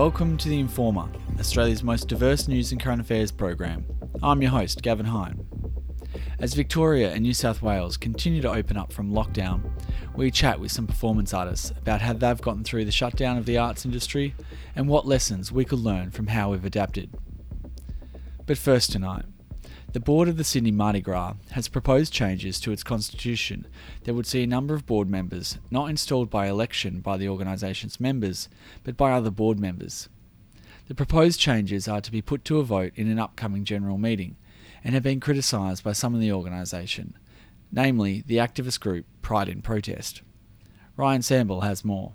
Welcome to The Informer, Australia's most diverse news and current affairs program. I'm your host, Gavin Hine. As Victoria and New South Wales continue to open up from lockdown, we chat with some performance artists about how they've gotten through the shutdown of the arts industry and what lessons we could learn from how we've adapted. But first tonight, the board of the Sydney Mardi Gras has proposed changes to its constitution that would see a number of board members not installed by election by the organisation's members, but by other board members. The proposed changes are to be put to a vote in an upcoming general meeting and have been criticised by some in the organisation, namely the activist group Pride in Protest. Ryan Samble has more.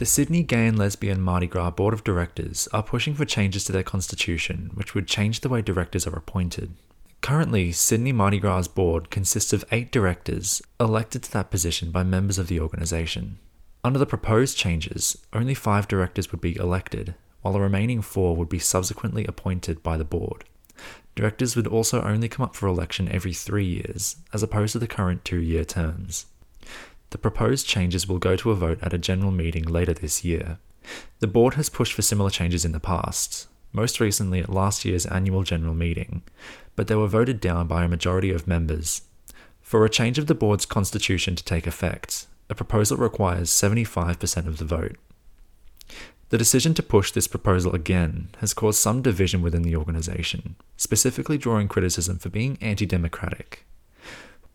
The Sydney Gay and Lesbian Mardi Gras Board of Directors are pushing for changes to their constitution, which would change the way directors are appointed. Currently, Sydney Mardi Gras board consists of eight directors elected to that position by members of the organisation. Under the proposed changes, only five directors would be elected, while the remaining four would be subsequently appointed by the board. Directors would also only come up for election every three years, as opposed to the current two year terms. The proposed changes will go to a vote at a general meeting later this year. The board has pushed for similar changes in the past, most recently at last year's annual general meeting, but they were voted down by a majority of members. For a change of the board's constitution to take effect, a proposal requires 75% of the vote. The decision to push this proposal again has caused some division within the organisation, specifically drawing criticism for being anti democratic.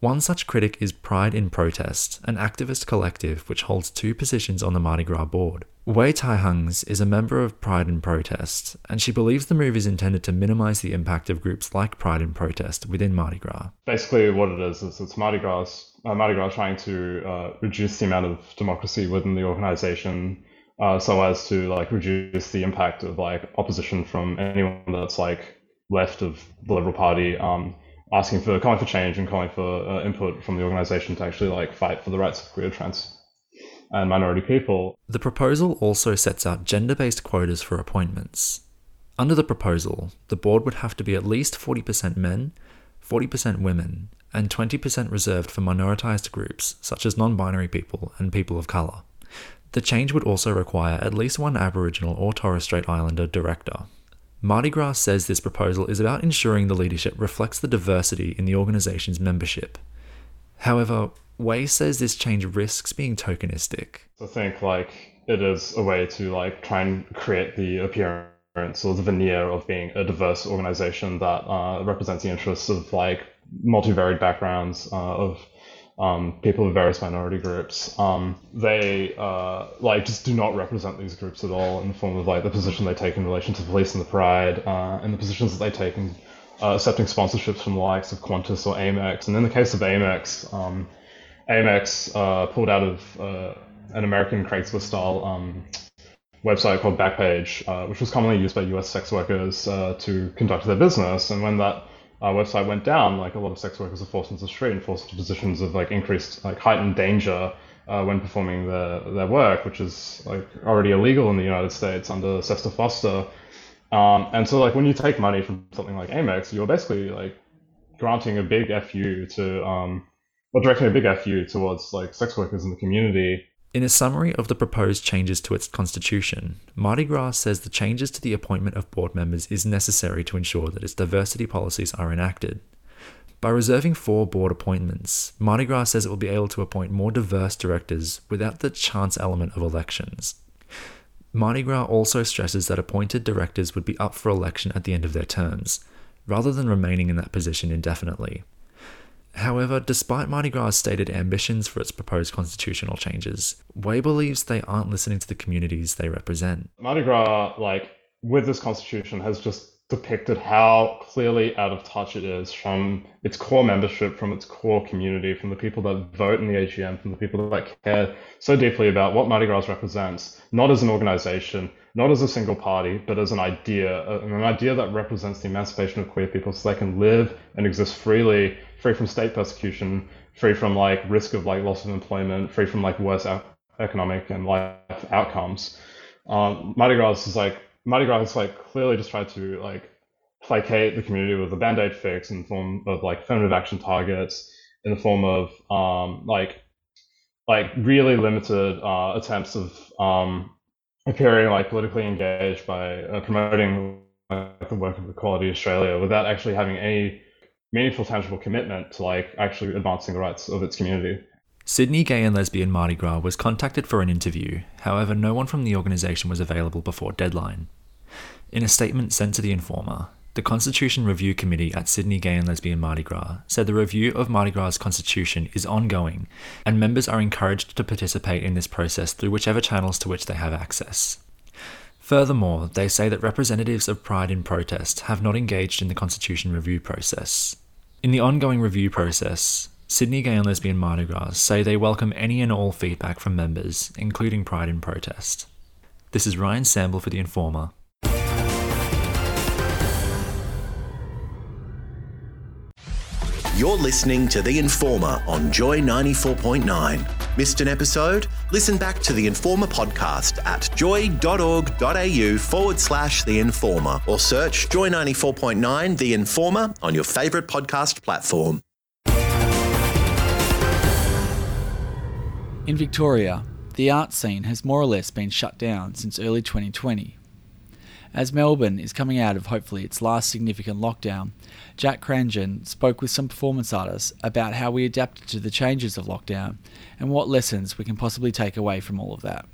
One such critic is Pride in Protest, an activist collective which holds two positions on the Mardi Gras board. Wei Tai Hungs is a member of Pride in Protest, and she believes the move is intended to minimize the impact of groups like Pride in Protest within Mardi Gras. Basically, what it is is it's Mardi Gras, uh, Mardi Gras trying to uh, reduce the amount of democracy within the organization, uh, so as to like reduce the impact of like opposition from anyone that's like left of the Liberal Party. Um, asking for calling for change and calling for uh, input from the organization to actually like fight for the rights of queer, trans, and minority people. The proposal also sets out gender-based quotas for appointments. Under the proposal, the board would have to be at least 40% men, 40% women, and 20% reserved for minoritized groups such as non-binary people and people of color. The change would also require at least one Aboriginal or Torres Strait Islander director, Mardi Gras says this proposal is about ensuring the leadership reflects the diversity in the organization's membership. However, Wei says this change risks being tokenistic. I think like it is a way to like try and create the appearance or the veneer of being a diverse organization that uh, represents the interests of like multivariate backgrounds uh, of um, people of various minority groups, um, they uh, like just do not represent these groups at all in the form of like the position they take in relation to police and the pride, uh, and the positions that they take in uh, accepting sponsorships from the likes of Qantas or Amex. And in the case of Amex, um, Amex uh, pulled out of uh, an American Craigslist style um, website called Backpage, uh, which was commonly used by U.S. sex workers to conduct their business. And when that our website went down, like a lot of sex workers are forced into the street and forced into positions of like increased, like heightened danger uh, when performing their, their work, which is like already illegal in the United States under SESTA FOSTA. Um, and so like when you take money from something like Amex, you're basically like granting a big FU to, um, or directing a big FU towards like sex workers in the community in a summary of the proposed changes to its constitution, Mardi Gras says the changes to the appointment of board members is necessary to ensure that its diversity policies are enacted. By reserving four board appointments, Mardi Gras says it will be able to appoint more diverse directors without the chance element of elections. Mardi Gras also stresses that appointed directors would be up for election at the end of their terms, rather than remaining in that position indefinitely. However, despite Mardi Gras' stated ambitions for its proposed constitutional changes, Wei believes they aren't listening to the communities they represent. Mardi Gras, like, with this constitution, has just depicted how clearly out of touch it is from its core membership, from its core community, from the people that vote in the AGM, from the people that care so deeply about what Mardi Gras represents, not as an organization, not as a single party, but as an idea, an idea that represents the emancipation of queer people so they can live and exist freely, free from state persecution, free from like risk of like loss of employment, free from like worse economic and life outcomes. Um, Mardi Gras is like Mardi Gras like clearly just tried to like placate the community with a band-aid fix in the form of like affirmative action targets, in the form of um, like like really limited uh, attempts of um, appearing like politically engaged by uh, promoting like, the work of Equality Australia without actually having any meaningful, tangible commitment to like actually advancing the rights of its community. Sydney Gay and Lesbian Mardi Gras was contacted for an interview, however, no one from the organisation was available before deadline. In a statement sent to the Informer, the Constitution Review Committee at Sydney Gay and Lesbian Mardi Gras said the review of Mardi Gras' constitution is ongoing, and members are encouraged to participate in this process through whichever channels to which they have access. Furthermore, they say that representatives of Pride in Protest have not engaged in the constitution review process. In the ongoing review process, Sydney Gay and Lesbian Mardi Gras say they welcome any and all feedback from members, including Pride in Protest. This is Ryan Samble for The Informer. You're listening to The Informer on Joy 94.9. Missed an episode? Listen back to The Informer podcast at joy.org.au forward slash The Informer or search Joy 94.9 The Informer on your favourite podcast platform. In Victoria, the art scene has more or less been shut down since early 2020. As Melbourne is coming out of hopefully its last significant lockdown, Jack Cranjan spoke with some performance artists about how we adapted to the changes of lockdown and what lessons we can possibly take away from all of that.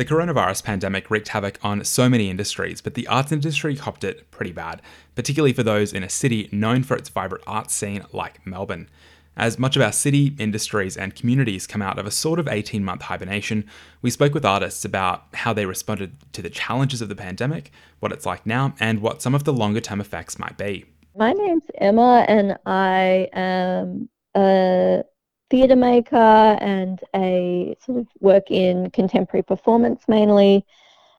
The coronavirus pandemic wreaked havoc on so many industries, but the arts industry copped it pretty bad, particularly for those in a city known for its vibrant art scene like Melbourne. As much of our city, industries, and communities come out of a sort of 18 month hibernation, we spoke with artists about how they responded to the challenges of the pandemic, what it's like now, and what some of the longer term effects might be. My name's Emma, and I am a theatre maker and a sort of work in contemporary performance mainly,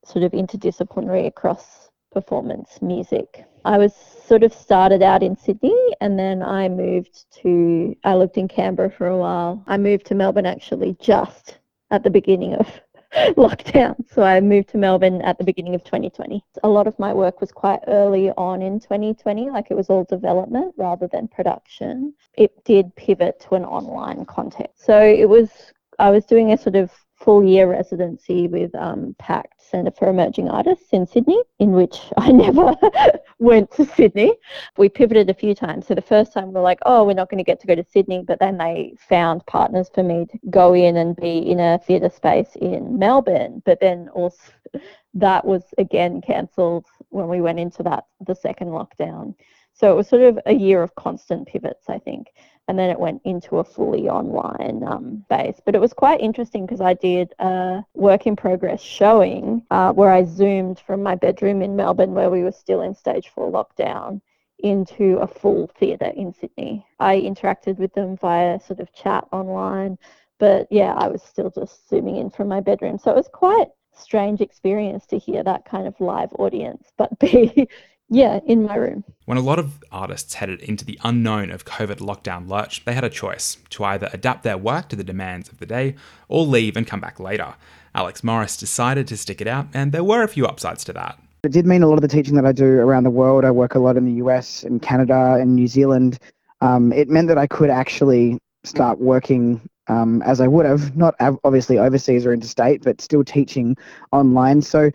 sort of interdisciplinary across performance music. I was sort of started out in Sydney and then I moved to, I lived in Canberra for a while. I moved to Melbourne actually just at the beginning of lockdown. So I moved to Melbourne at the beginning of 2020. A lot of my work was quite early on in 2020, like it was all development rather than production. It did pivot to an online context. So it was, I was doing a sort of full year residency with um, PACT Centre for Emerging Artists in Sydney, in which I never went to Sydney. We pivoted a few times. So the first time we are like, oh, we're not going to get to go to Sydney, but then they found partners for me to go in and be in a theatre space in Melbourne. But then also that was again cancelled when we went into that the second lockdown. So it was sort of a year of constant pivots, I think and then it went into a fully online um, base. But it was quite interesting because I did a work in progress showing uh, where I zoomed from my bedroom in Melbourne, where we were still in stage four lockdown, into a full theatre in Sydney. I interacted with them via sort of chat online, but yeah, I was still just zooming in from my bedroom. So it was quite strange experience to hear that kind of live audience, but be yeah, in my room. When a lot of artists headed into the unknown of COVID lockdown lurch, they had a choice to either adapt their work to the demands of the day or leave and come back later. Alex Morris decided to stick it out, and there were a few upsides to that. It did mean a lot of the teaching that I do around the world. I work a lot in the US and Canada and New Zealand. Um, it meant that I could actually start working um, as I would have, not obviously overseas or interstate, but still teaching online. So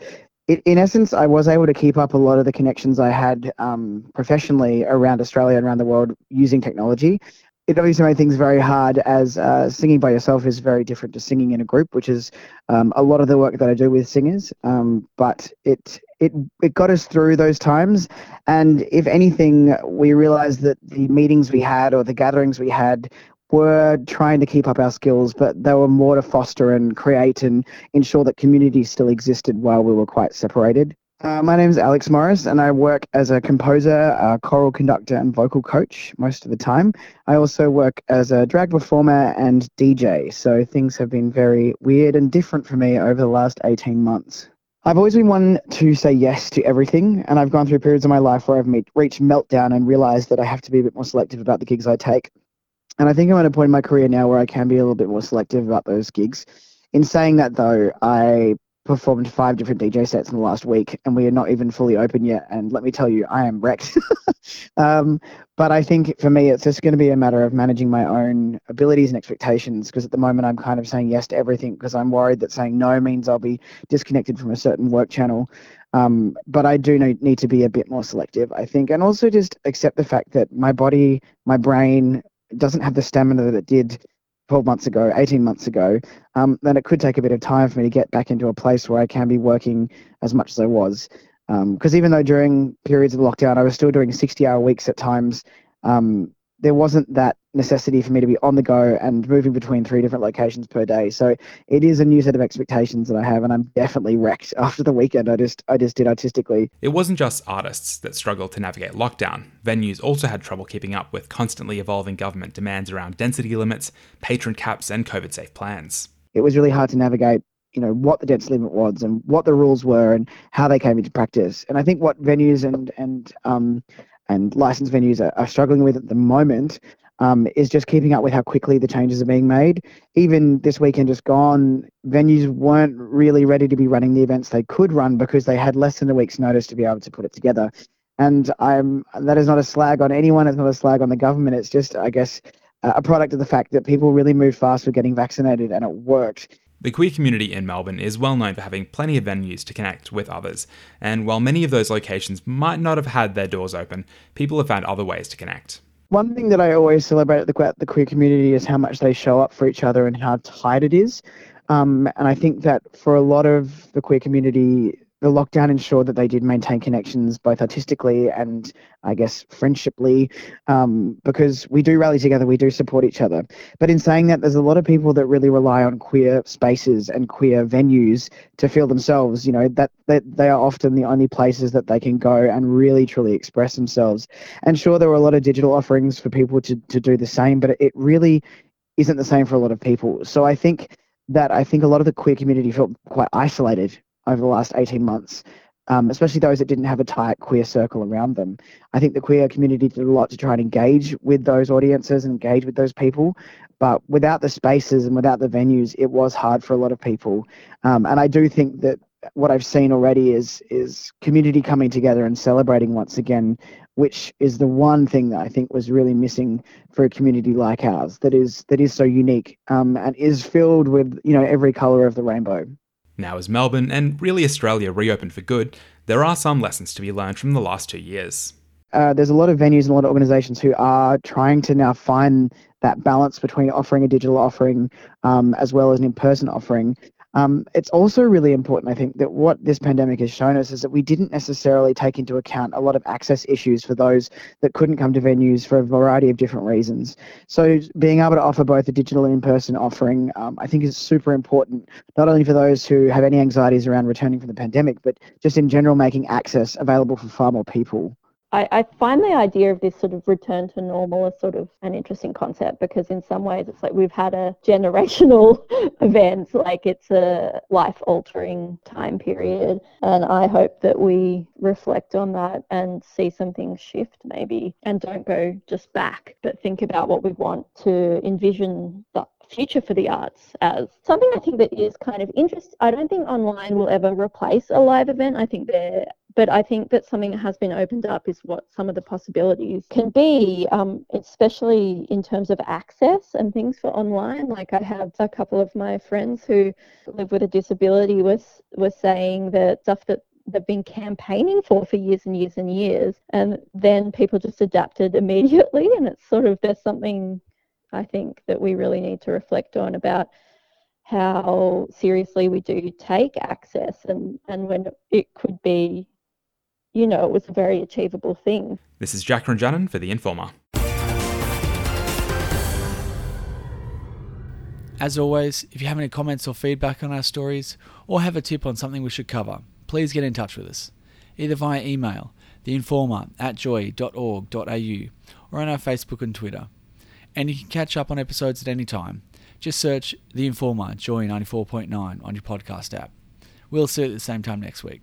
it, in essence, I was able to keep up a lot of the connections I had um, professionally around Australia and around the world using technology. It obviously made things very hard as uh, singing by yourself is very different to singing in a group, which is um, a lot of the work that I do with singers. Um, but it it it got us through those times, and if anything, we realized that the meetings we had or the gatherings we had were trying to keep up our skills, but they were more to foster and create and ensure that community still existed while we were quite separated. Uh, my name is Alex Morris, and I work as a composer, a choral conductor, and vocal coach most of the time. I also work as a drag performer and DJ, so things have been very weird and different for me over the last 18 months. I've always been one to say yes to everything, and I've gone through periods of my life where I've meet, reached meltdown and realized that I have to be a bit more selective about the gigs I take. And I think I'm at a point in my career now where I can be a little bit more selective about those gigs. In saying that, though, I performed five different DJ sets in the last week, and we are not even fully open yet. And let me tell you, I am wrecked. um, but I think for me, it's just going to be a matter of managing my own abilities and expectations. Because at the moment, I'm kind of saying yes to everything because I'm worried that saying no means I'll be disconnected from a certain work channel. Um, but I do need to be a bit more selective, I think, and also just accept the fact that my body, my brain doesn't have the stamina that it did 12 months ago, 18 months ago, um, then it could take a bit of time for me to get back into a place where I can be working as much as I was. Because um, even though during periods of lockdown I was still doing 60 hour weeks at times, um, there wasn't that necessity for me to be on the go and moving between three different locations per day. So it is a new set of expectations that I have, and I'm definitely wrecked after the weekend I just I just did artistically. It wasn't just artists that struggled to navigate lockdown. Venues also had trouble keeping up with constantly evolving government demands around density limits, patron caps, and COVID safe plans. It was really hard to navigate you know what the density limit was and what the rules were and how they came into practice. And I think what venues and and um, and licensed venues are, are struggling with at the moment um, is just keeping up with how quickly the changes are being made. Even this weekend just gone, venues weren't really ready to be running the events they could run because they had less than a week's notice to be able to put it together. And I'm that is not a slag on anyone. It's not a slag on the government. It's just, I guess, a product of the fact that people really moved fast with getting vaccinated and it worked. The queer community in Melbourne is well known for having plenty of venues to connect with others, and while many of those locations might not have had their doors open, people have found other ways to connect. One thing that I always celebrate at the, the queer community is how much they show up for each other and how tight it is. Um, and I think that for a lot of the queer community, the lockdown ensured that they did maintain connections both artistically and I guess friendshiply um, because we do rally together, we do support each other. But in saying that, there's a lot of people that really rely on queer spaces and queer venues to feel themselves. You know that, that they are often the only places that they can go and really truly express themselves. And sure, there were a lot of digital offerings for people to to do the same, but it really isn't the same for a lot of people. So I think that I think a lot of the queer community felt quite isolated over the last 18 months, um, especially those that didn't have a tight queer circle around them. I think the queer community did a lot to try and engage with those audiences and engage with those people. But without the spaces and without the venues, it was hard for a lot of people. Um, and I do think that what I've seen already is is community coming together and celebrating once again, which is the one thing that I think was really missing for a community like ours that is that is so unique um, and is filled with you know every color of the rainbow. Now, as Melbourne and really Australia reopened for good, there are some lessons to be learned from the last two years. Uh, there's a lot of venues and a lot of organizations who are trying to now find that balance between offering a digital offering um, as well as an in-person offering um, it's also really important, I think, that what this pandemic has shown us is that we didn't necessarily take into account a lot of access issues for those that couldn't come to venues for a variety of different reasons. So, being able to offer both a digital and in person offering, um, I think, is super important, not only for those who have any anxieties around returning from the pandemic, but just in general, making access available for far more people. I, I, find the idea of this sort of return to normal as sort of an interesting concept because in some ways it's like we've had a generational event, like it's a life altering time period. And I hope that we reflect on that and see some things shift maybe and don't go just back, but think about what we want to envision the future for the arts as something I think that is kind of interesting. I don't think online will ever replace a live event. I think there but I think that something that has been opened up is what some of the possibilities can be, um, especially in terms of access and things for online. Like I have a couple of my friends who live with a disability was was saying that stuff that they've been campaigning for for years and years and years, and then people just adapted immediately, and it's sort of there's something I think that we really need to reflect on about how seriously we do take access and, and when it could be you know, it was a very achievable thing. This is Jack Ranjanin for The Informer. As always, if you have any comments or feedback on our stories, or have a tip on something we should cover, please get in touch with us, either via email, theinformer at joy.org.au, or on our Facebook and Twitter. And you can catch up on episodes at any time. Just search The Informer Joy 94.9 on your podcast app. We'll see you at the same time next week.